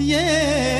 वतन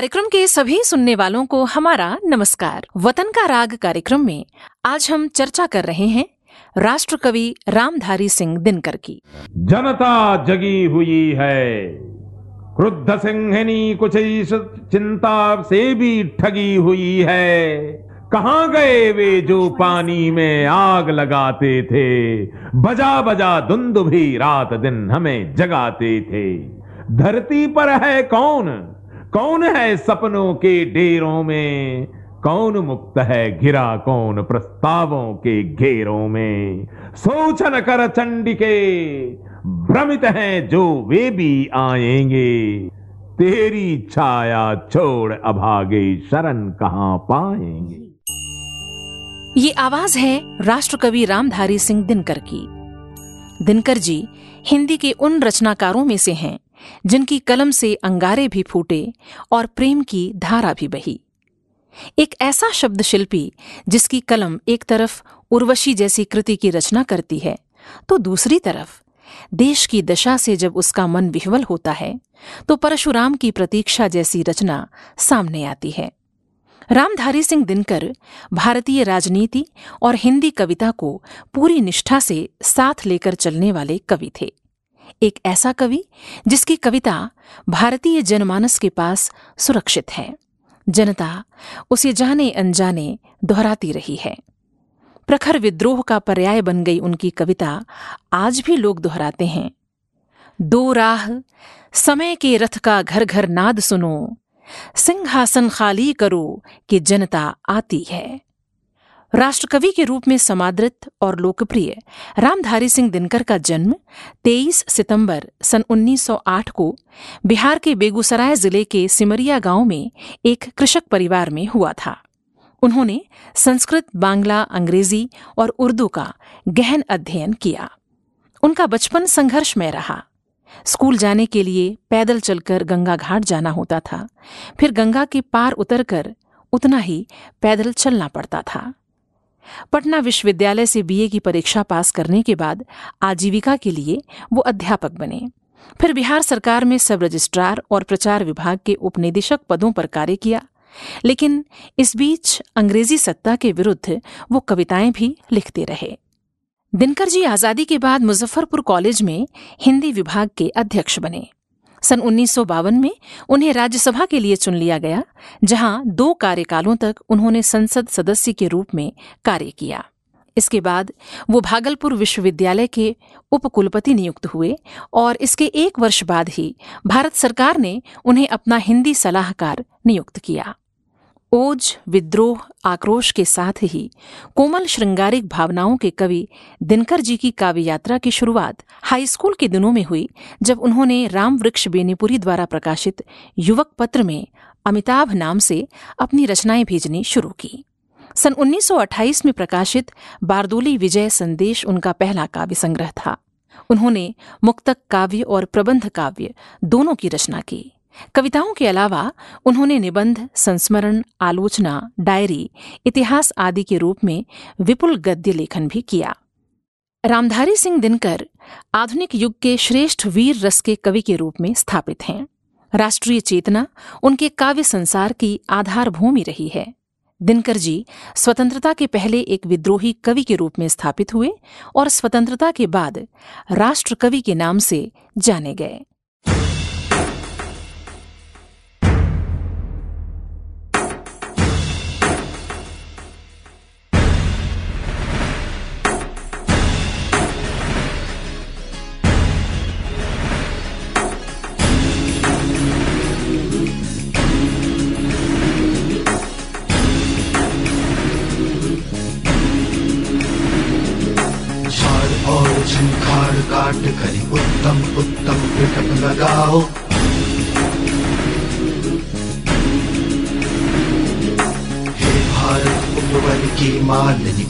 कार्यक्रम के सभी सुनने वालों को हमारा नमस्कार। वतन का राग कार्यक्रम में आज हम चर्चा कर रहे हैं राष्ट्र कवि रामधारी सिंह दिनकर की। जनता जगी हुई है। क्रुद्ध सिंहनी कुछ चिंता से भी ठगी हुई है। कहाँ गए वे जो पानी में आग लगाते थे? बजा बजा धुंध भी रात दिन हमें जगाते थे। धरती पर है कौन? कौन है सपनों के ढेरों में? कौन मुक्त है घिरा? कौन प्रस्तावों के घेरों में? सोचन कर चंडिके, भ्रमित हैं जो वे भी आएँगे। तेरी छाया छोड़ अभागे, शरण कहाँ पाएँगे? ये आवाज़ है राष्ट्र कवि रामधारी सिंह दिनकर की। दिनकर जी, हिंदी के उन रचनाकारों में से हैं जिनकी कलम से अंगारे भी फूटे और प्रेम की धारा भी बही। एक ऐसा शब्द शिल्पी जिसकी कलम एक तरफ़ उर्वशी जैसी कृति की रचना करती है तो दूसरी तरफ़, देश की दशा से जब उसका मन विह्वल होता है तो परशुराम की प्रतीक्षा जैसी रचना सामने आती है। रामधारी सिंह दिनकर भारतीय राजनीति और हिंदी कविता को पूरी निष्ठा से साथ लेकर चलने वाले कवि थे। एक ऐसा कवि, जिसकी कविता भारतीय जनमानस के पास सुरक्षित है। जनता उसे जाने अनजाने दोहराती रही है। प्रखर विद्रोह का पर्याय बन गई उनकी कविता आज भी लोग दोहराते हैं। दो राह, समय के रथ का घर घर नाद सुनो, सिंहासन खाली करो कि जनता आती है। राष्ट्रकवि के रूप में समादृत और लोकप्रिय रामधारी सिंह दिनकर का जन्म 23 सितंबर सन 1908 को बिहार के बेगूसराय ज़िले के सिमरिया गाँव में एक कृषक परिवार में हुआ था। उन्होंने संस्कृत, बांग्ला, अंग्रेज़ी और उर्दू का गहन अध्ययन किया। उनका बचपन संघर्षमय रहा। स्कूल जाने के लिए पैदल चलकर गंगा घाट जाना होता था। फिर गंगा के पार उतरकर उतना ही पैदल चलना पड़ता था। पटना विश्वविद्यालय से बीए की परीक्षा पास करने के बाद आजीविका के लिए वो अध्यापक बने। फिर बिहार सरकार में सब रजिस्ट्रार और प्रचार विभाग के उपनिदेशक पदों पर कार्य किया। लेकिन इस बीच अंग्रेज़ी सत्ता के विरुद्ध वो कविताएँ भी लिखते रहे। दिनकर जी आज़ादी के बाद मुजफ्फरपुर कॉलेज में हिंदी विभाग के अध्यक्ष बने। सन उन्नीस सौ बावन में उन्हें राज्यसभा के लिए चुन लिया गया, जहाँ दो कार्यकालों तक उन्होंने संसद सदस्य के रूप में कार्य किया। इसके बाद वो भागलपुर विश्वविद्यालय के उपकुलपति नियुक्त हुए और इसके एक वर्ष बाद ही भारत सरकार ने उन्हें अपना हिंदी सलाहकार नियुक्त किया। ओज, विद्रोह, आक्रोश के साथ ही कोमल श्रृंगारिक भावनाओं के कवि दिनकर जी की काव्य यात्रा की शुरुआत हाई स्कूल के दिनों में हुई, जब उन्होंने राम वृक्ष बेनीपुरी द्वारा प्रकाशित युवक पत्र में अमिताभ नाम से अपनी रचनाएँ भेजनी शुरू की। सन 1928 में प्रकाशित बारदोली विजय संदेश उनका पहला काव्य संग्रह था। उन्होंने मुक्तक काव्य और प्रबंध काव्य दोनों की रचना की। कविताओं के अलावा उन्होंने निबंध, संस्मरण, आलोचना, डायरी, इतिहास आदि के रूप में विपुल गद्य लेखन भी किया। रामधारी सिंह दिनकर आधुनिक युग के श्रेष्ठ वीर रस के कवि के रूप में स्थापित हैं। राष्ट्रीय चेतना उनके काव्य संसार की आधार भूमि रही है। दिनकर जी स्वतंत्रता के पहले एक विद्रोही कवि के रूप में स्थापित हुए और स्वतंत्रता के बाद राष्ट्र कवि के नाम से जाने गए।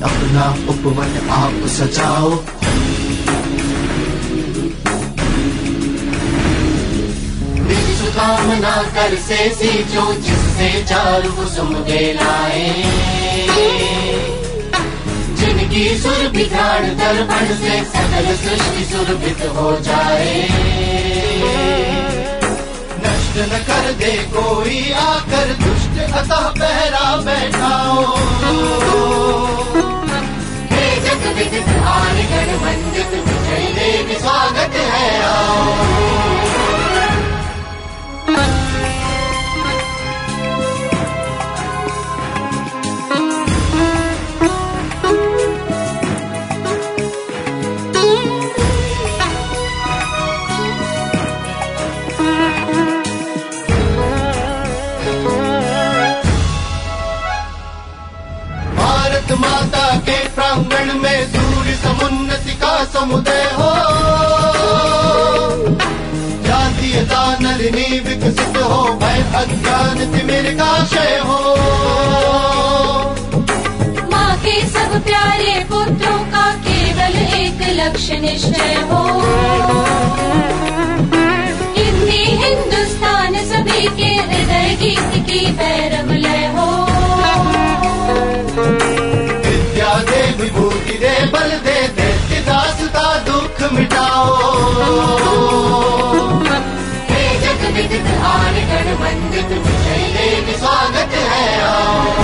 अपना उपवन आप सजाओ। कामना कर से सींचो जिससे चारु कुसुम लाए। जिनकी सुर बिगाड़ दर्पण से सकल सृष्टि सुरभित हो जाए। न कर दे कोई आकर दुष्ट अतः पहरा बैठाओ। जग देवी स्वागत है। आओ प्रांगण में सूर्य समुन्नति का समुदय हो। जातीयता नलिनी विकसित हो, भय अज्ञान तिमिर का हो। माँ के सब प्यारे पुत्रों का केवल एक लक्ष्य निश्चय हो। हिंदी हिंदुस्तान सभी के हृदय गीत की भैरव लय हो। बल दे दास का दुख मिटाओ। जग विदित आन गण वंदित विजय स्वागत है। आओ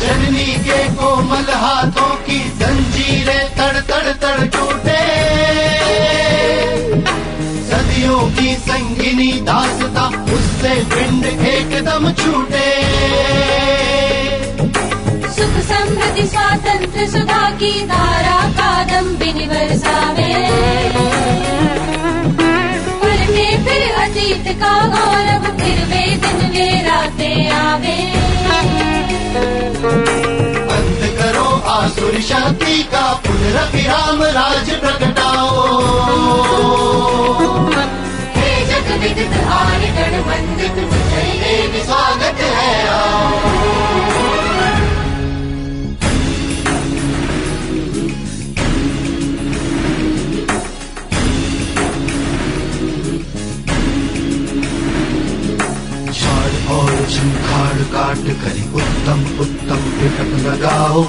जननी के कोमल हाथों की जंजीरें तड़ तड़ तड़ टूटे। सदियों की संगिनी दासता उससे पिंड एकदम छूटे। सुख समृद्धि, स्वातंत्र, सुधा की धारा कादम्बिनी बरसावे। पलटे फिर अतीत का गौरव, फिर वे दिन वे रातें आवे। आसुर शांति का पुनरभिराम राज प्रकटाओ। हे जग विदित गण वंदित विजय देवी स्वागत है। आओ और झंखाड़ काट करी उत्तम उत्तम पिटक लगाओ।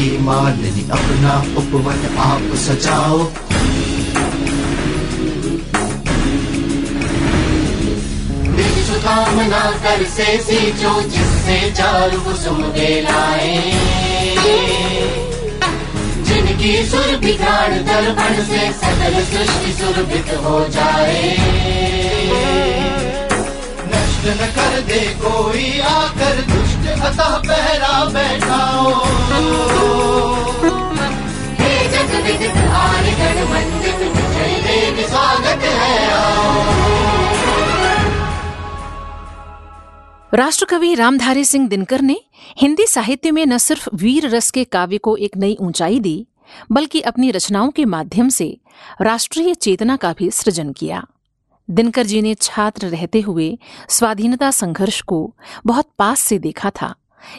की मालिनी अपना उपवन आप सजाओ। कामना कर से जिससे चारु कुसुम लाए। जिनकी सुर बिगाड़ दर्पण से सृष्टि सुरभित हो जाए। नष्ट न कर दे कोई आकर दुष्ट अतः पहरा बैठाओ। हे जग विदित आन गण वंदित विजय देवी स्वागत है। राष्ट्रकवि रामधारी सिंह दिनकर ने हिंदी साहित्य में न सिर्फ़ वीर रस के काव्य को एक नई ऊंचाई दी बल्कि अपनी रचनाओं के माध्यम से राष्ट्रीय चेतना का भी सृजन किया। दिनकर जी ने छात्र रहते हुए स्वाधीनता संघर्ष को बहुत पास से देखा था।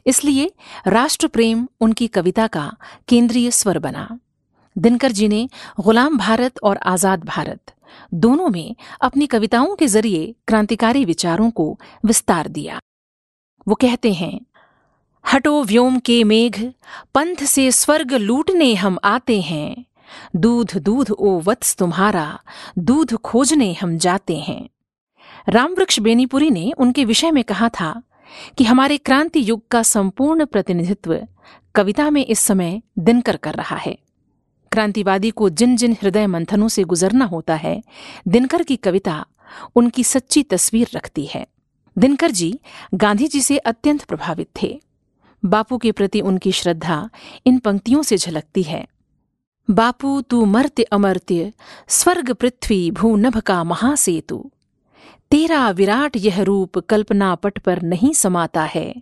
इसलिए राष्ट्र प्रेम उनकी कविता का केंद्रीय स्वर बना। दिनकर जी ने गुलाम भारत और आज़ाद भारत दोनों में अपनी कविताओं के ज़रिए क्रांतिकारी विचारों को विस्तार दिया। वो कहते हैं, हटो व्योम के मेघ, पंथ से स्वर्ग लूटने हम आते हैं। दूध दूध, ओ वत्स तुम्हारा, दूध खोजने हम जाते हैं। रामवृक्ष बेनीपुरी ने उनके विषय में कहा था कि हमारे क्रांति युग का संपूर्ण प्रतिनिधित्व कविता में इस समय दिनकर कर रहा है। क्रांतिवादी को जिन जिन हृदय मंथनों से गुजरना होता है, दिनकर की कविता उनकी सच्ची तस्वीर रखती है। दिनकर जी गांधी जी से अत्यंत प्रभावित थे। बापू के प्रति उनकी श्रद्धा इन पंक्तियों से झलकती है। बापू, तू मर्त्य अमर्त्य, स्वर्ग पृथ्वी भूनभ का महासेतु। तेरा विराट यह रूप कल्पना पट पर नहीं समाता है।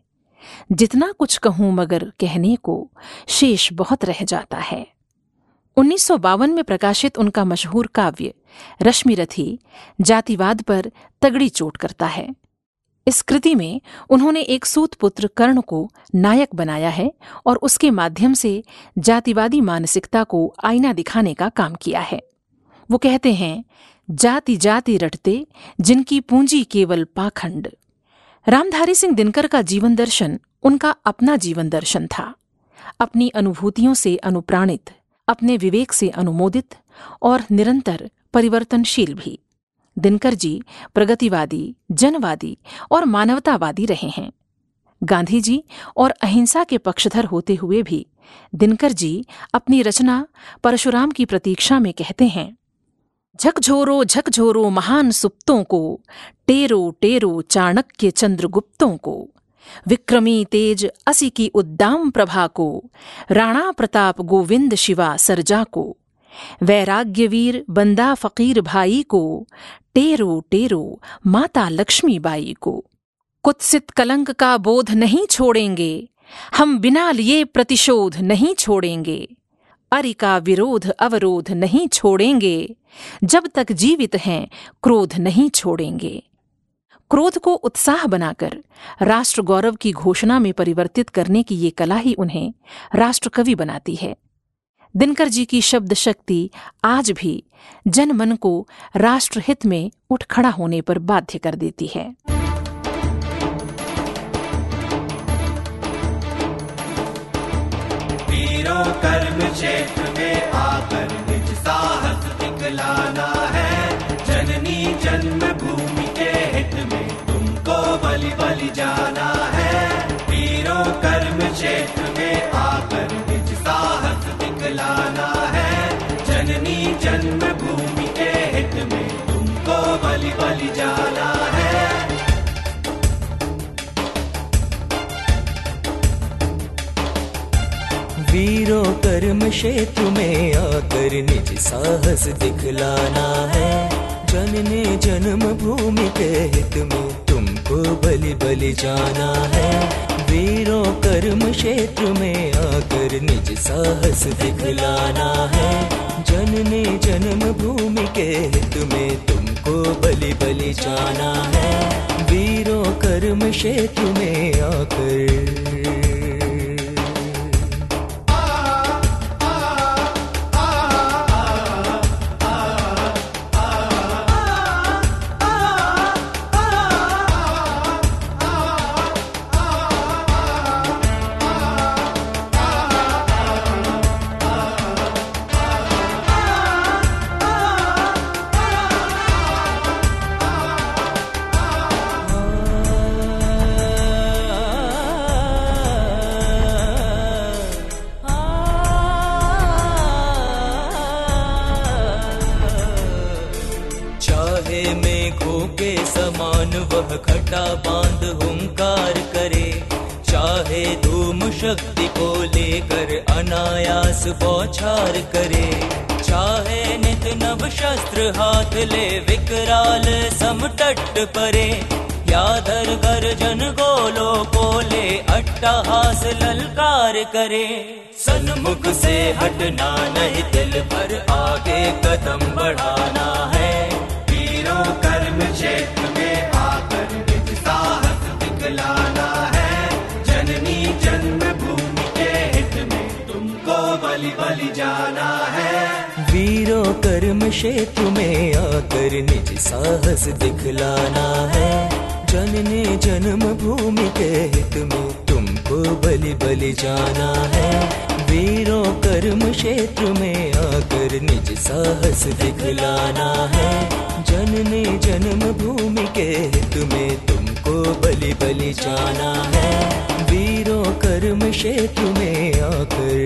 जितना कुछ कहूँ मगर कहने को शेष बहुत रह जाता है। 1952 में प्रकाशित उनका मशहूर काव्य, रश्मिरथी, जातिवाद पर तगड़ी चोट करता है। इस कृति में उन्होंने एक सूत पुत्र कर्ण को नायक बनाया है और उसके माध्यम से जातिवादी मानसिकता को आईना दिखाने का काम किया है। वो कहते हैं, जाति जाति रटते, जिनकी पूंजी केवल पाखंड। रामधारी सिंह दिनकर का जीवन दर्शन उनका अपना जीवन दर्शन था। अपनी अनुभूतियों से अनुप्राणित, अपने विवेक से अनुमोदित और निरंतर परिवर्तनशील भी। दिनकर जी प्रगतिवादी, जनवादी और मानवतावादी रहे हैं। गांधी जी और अहिंसा के पक्षधर होते हुए भी दिनकर जी अपनी रचना परशुराम की प्रतीक्षा में कहते हैं, झकझोरो झकझोरो महान सुप्तों को, टेरो टेरो चाणक्य चंद्रगुप्तों को, विक्रमी तेज असी की उद्दाम प्रभा को, राणा प्रताप गोविंद शिवा सरजा को, वैराग्यवीर बंदा फकीर भाई को टेरो टेरो माता लक्ष्मी बाई को। कुत्सित कलंक का बोध नहीं छोड़ेंगे, हम बिना लिए प्रतिशोध नहीं छोड़ेंगे। अरि का विरोध, अवरोध नहीं छोड़ेंगे, जब तक जीवित हैं, क्रोध नहीं छोड़ेंगे। क्रोध को उत्साह बनाकर, राष्ट्र गौरव की घोषणा में परिवर्तित करने की ये कला ही उन्हें राष्ट्रकवि बनाती है। दिनकर जी की शब्द शक्ति आज भी जनमन को राष्ट्रहित में उठ खड़ा होने पर बाध्य कर देती है। के हित में तुमको बलि जाना है। वीरों कर्म क्षेत्र में आकर दिखलाना है। जननी जन्म भूमि के हित में तुमको बलि बलि जाना है। वीरों, कर्म क्षेत्र में आकर निज साहस दिखलाना है। जनने जन्म भूमि के हित में तुमको बलि बलि जाना है। वीरों, कर्म क्षेत्र में आकर निज साहस दिखलाना है। जनने जन्म भूमि के हित में तुमको बलि बलि जाना है। वीरों, कर्म क्षेत्र में आकर के समान, वह खटा बाँध हुंकार करे। चाहे धूम शक्ति को लेकर अनायास बौछार करे। चाहे नित नव शस्त्र हाथ ले विकराल समटट परे। धर गर्जन गोलो बोले अट्टहास ललकार करे। सन्मुख से हटना नहीं, दिल भर आगे कदम बढ़ाना है। वीरों कर्म क्षेत्र में आकर निज साहस दिखलाना है जननी जन्म भूमि के हित में तुमको बलि बलि जाना है वीरों, कर्म क्षेत्र में आकर निज साहस दिखलाना है। जनने जन्म भूमि के हित में तुमको बलि बलि जाना है। वीरों, कर्म क्षेत्र में आकर निज साहस दिखलाना है। जनने जन्म भूमि के हित में तुमको बलि बलि जाना है। वीरों, कर्म क्षेत्र में आकर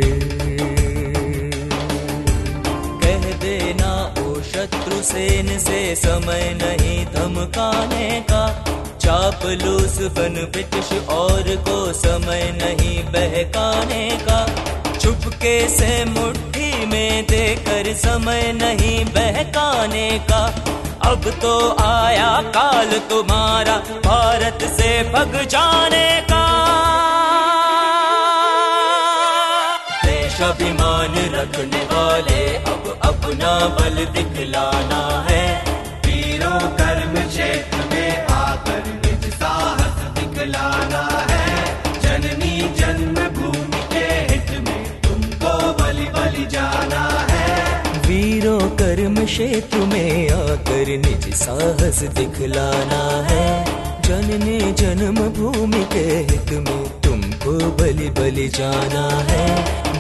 कह देना, ओ शत्रु सेन से समय नहीं धमकाने का। चापलूस बन ब्रिटिश और को समय नहीं बहकाने का। चुपके से मुट्ठी में देकर समय नहीं बहकाने का। अब तो आया काल तुम्हारा भारत से भग जाने का। देश अभिमान रखने वाले अब अपना बल दिखलाना है। वीरों, कर्म क्षेत्र में आकर निज साहस दिखलाना है। जननी जन्मभूमि के जाना है। वीरों, कर्म क्षेत्र में आकर निज साहस दिखलाना है। जनने जन्म भूमि के हित में तुमको बलि बलि जाना है।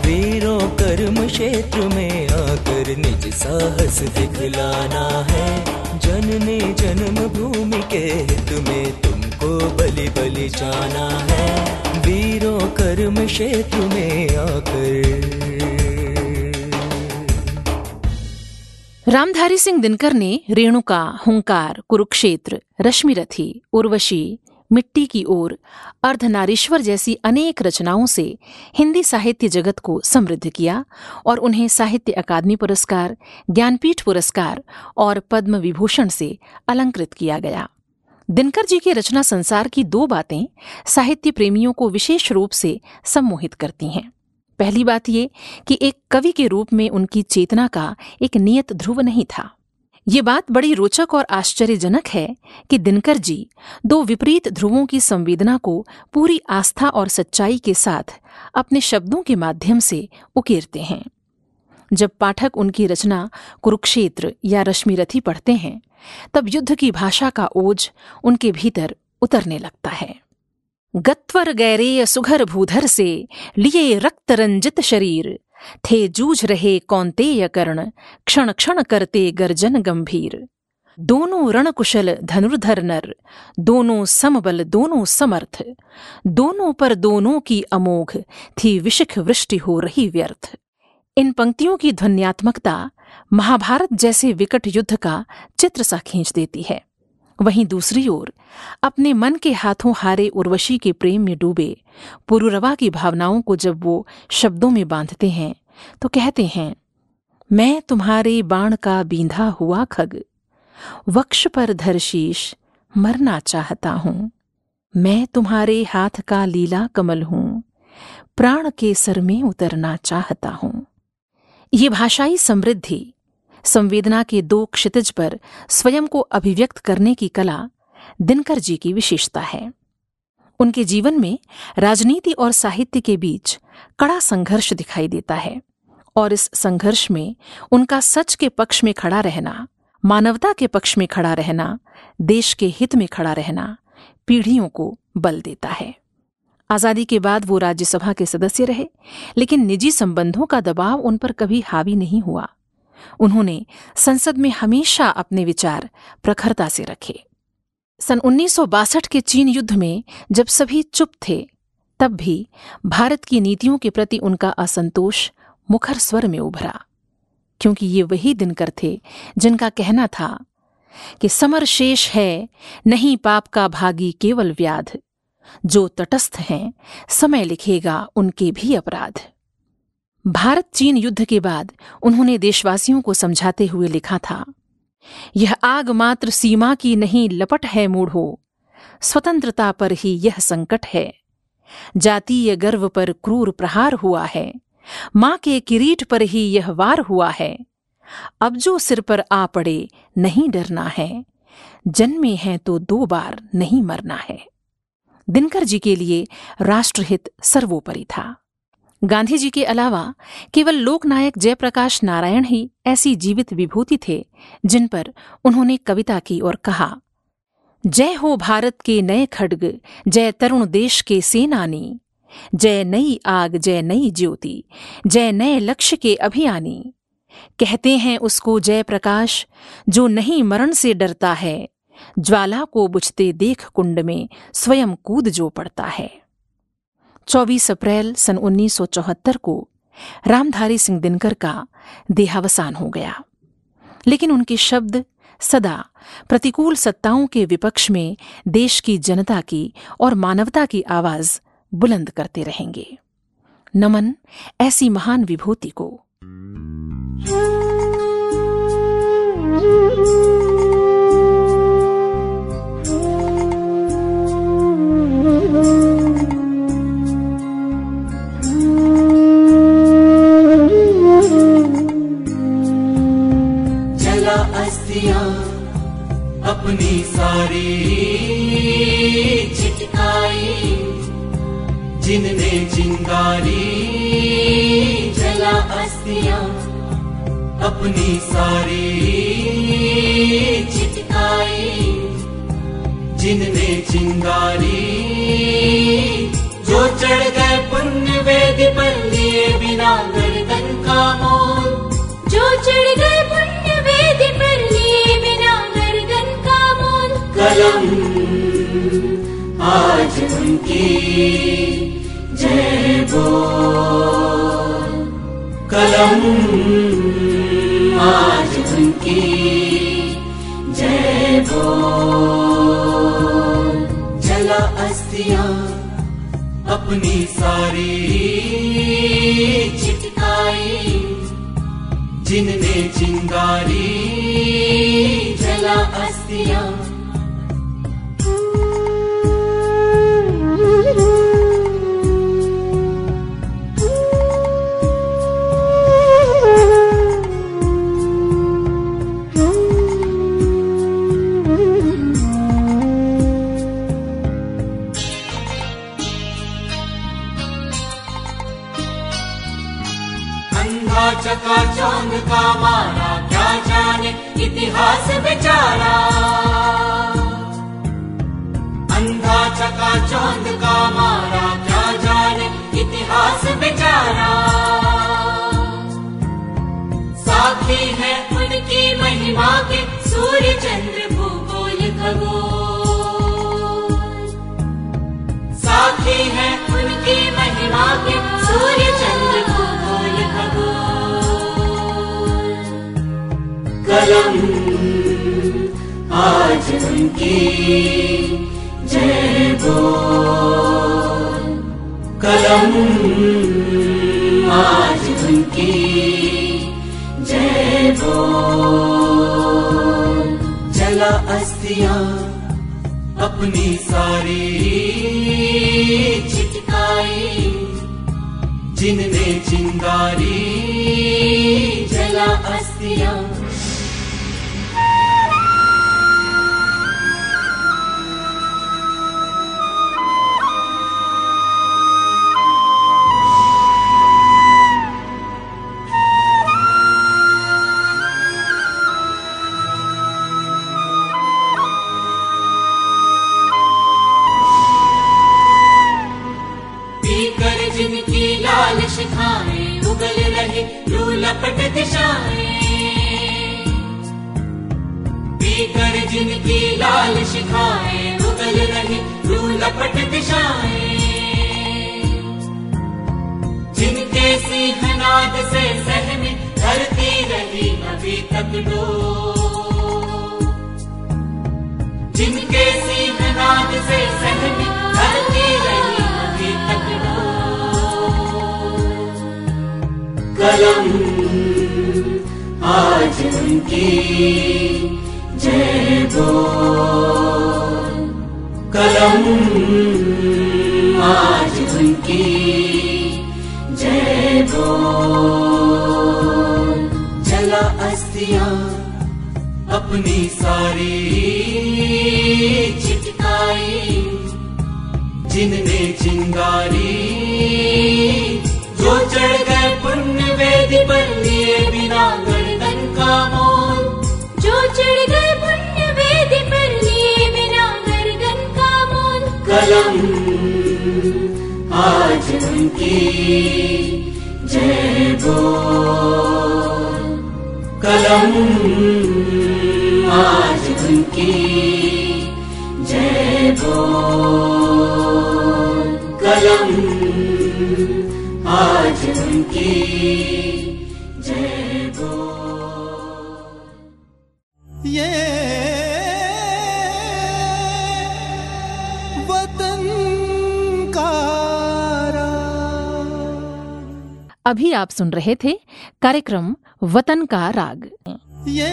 वीरों, कर्म क्षेत्र में आकर निज साहस दिखलाना है। जनने जन्म भूमि के हित में तुमको बलि बलि जाना है। वीरों, कर्म क्षेत्र में आकर रामधारी सिंह दिनकर ने रेणुका, हुंकार, कुरुक्षेत्र, रश्मिरथी, उर्वशी, मिट्टी की ओर, अर्धनारीश्वर जैसी अनेक रचनाओं से हिंदी साहित्य जगत को समृद्ध किया और उन्हें साहित्य अकादमी पुरस्कार, ज्ञानपीठ पुरस्कार और पद्म विभूषण से अलंकृत किया गया। दिनकर जी के रचना संसार की दो बातें साहित्य प्रेमियों को विशेष रूप से सम्मोहित करती हैं। पहली बात ये कि एक कवि के रूप में उनकी चेतना का एक नियत ध्रुव नहीं था। ये बात बड़ी रोचक और आश्चर्यजनक है कि दिनकर जी दो विपरीत ध्रुवों की संवेदना को पूरी आस्था और सच्चाई के साथ अपने शब्दों के माध्यम से उकेरते हैं। जब पाठक उनकी रचना कुरुक्षेत्र या रश्मिरथी पढ़ते हैं, तब युद्ध की भाषा का ओज उनके भीतर उतरने लगता है। गत्वर गैरेय सुघर भूधर से लिए रक्त रंजित शरीर। थे जूझ रहे कौंतेय कर्ण क्षण क्षण करते गर्जन गंभीर। दोनों रणकुशल धनुर्धर नर, दोनों समबल, दोनों समर्थ। दोनों पर दोनों की अमोघ, थी विशिख वृष्टि हो रही व्यर्थ। इन पंक्तियों की ध्वन्यात्मकता महाभारत जैसे विकट युद्ध का चित्र सा खींच देती है। वहीं दूसरी ओर, अपने मन के हाथों हारे उर्वशी के प्रेम में डूबे, पुरुरवा की भावनाओं को जब वो शब्दों में बांधते हैं तो कहते हैं, मैं तुम्हारे बाण का बींधा हुआ खग। वक्ष पर धरशीश मरना चाहता हूँ। मैं तुम्हारे हाथ का लीला कमल हूँ। प्राण के सर में उतरना चाहता हूँ। ये भाषाई समृद्धि संवेदना के दो क्षितिज पर स्वयं को अभिव्यक्त करने की कला दिनकर जी की विशेषता है। उनके जीवन में राजनीति और साहित्य के बीच कड़ा संघर्ष दिखाई देता है और इस संघर्ष में उनका सच के पक्ष में खड़ा रहना, मानवता के पक्ष में खड़ा रहना, देश के हित में खड़ा रहना पीढ़ियों को बल देता है। आज़ादी के बाद वो राज्यसभा के सदस्य रहे, लेकिन निजी संबंधों का दबाव उन पर कभी हावी नहीं हुआ। उन्होंने संसद में हमेशा अपने विचार प्रखरता से रखे। सन 1962 के चीन युद्ध में जब सभी चुप थे, तब भी भारत की नीतियों के प्रति उनका असंतोष मुखर स्वर में उभरा, क्योंकि ये वही दिनकर थे जिनका कहना था कि समर शेष है, नहीं पाप का भागी केवल व्याध। जो तटस्थ हैं, समय लिखेगा उनके भी अपराध। भारत चीन युद्ध के बाद उन्होंने देशवासियों को समझाते हुए लिखा था, यह आग मात्र सीमा की नहीं, लपट है मूढ़ो। स्वतंत्रता पर ही यह संकट है। जातीय गर्व पर क्रूर प्रहार हुआ है। माँ के किरीट पर ही यह वार हुआ है। अब जो सिर पर आ पड़े, नहीं डरना है। जन्मे हैं तो दो बार नहीं मरना है। दिनकर जी के लिए राष्ट्रहित सर्वोपरि था। गांधी जी के अलावा केवल लोकनायक जयप्रकाश नारायण ही ऐसी जीवित विभूति थे, जिन पर उन्होंने कविता की और कहा, जय हो भारत के नए खड्ग, जय तरुण देश के सेनानी, जय नई आग, जय नई ज्योति, जय नए लक्ष्य के अभियानी। कहते हैं उसको जय प्रकाश जो नहीं मरण से डरता है, ज्वाला को बुझते देख कुंड में स्वयं कूद जो पड़ता है। 24 अप्रैल सन 1974 को रामधारी सिंह दिनकर का देहावसान हो गया। लेकिन उनके शब्द सदा प्रतिकूल सत्ताओं के विपक्ष में देश की जनता की और मानवता की आवाज़ बुलंद करते रहेंगे। नमन ऐसी महान विभूति को। आज उनकी जय बोल कलम आज उनकी जय बोल जला अस्थियाँ अपनी सारी चिटकाई। जिनने चिंगारी, जला अस्थियाँ अंधा चका चौंध का मारा, क्या जाने इतिहास बेचारा। अंधा चका चौंध का मारा, क्या जाने इतिहास बेचारा। साथी है उनकी महिमा के सूर्य चंद्र भूगोल खगोल साथी है उनकी महिमा के सूर्य चंद्र कलम आज उनकी जय बोल कलम। आज उनकी जय बोल जला अस्थियाँ अपनी सारी चिटकाई। जिनने चिंगारी, जला अस्थियाँ लपट दिशाएँ। जिनके सिंहनाद से सहमी धरती रही अभी तक डोर जिनके सिंहनाद से सहमी धरती रही अभी तक डोर कलम आज उनकी जय बोल कलम। आज उनकी जय बोल। जला अस्थिया अपनी सारी चिटकाई। जिनने चिंगारी आज उनकी जय बोल कलम आज उनकी जय बोल कलम आज उनकी जय बोल ये वतन का अभी आप सुन रहे थे कार्यक्रम वतन का राग। ये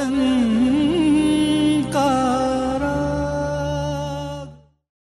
वतन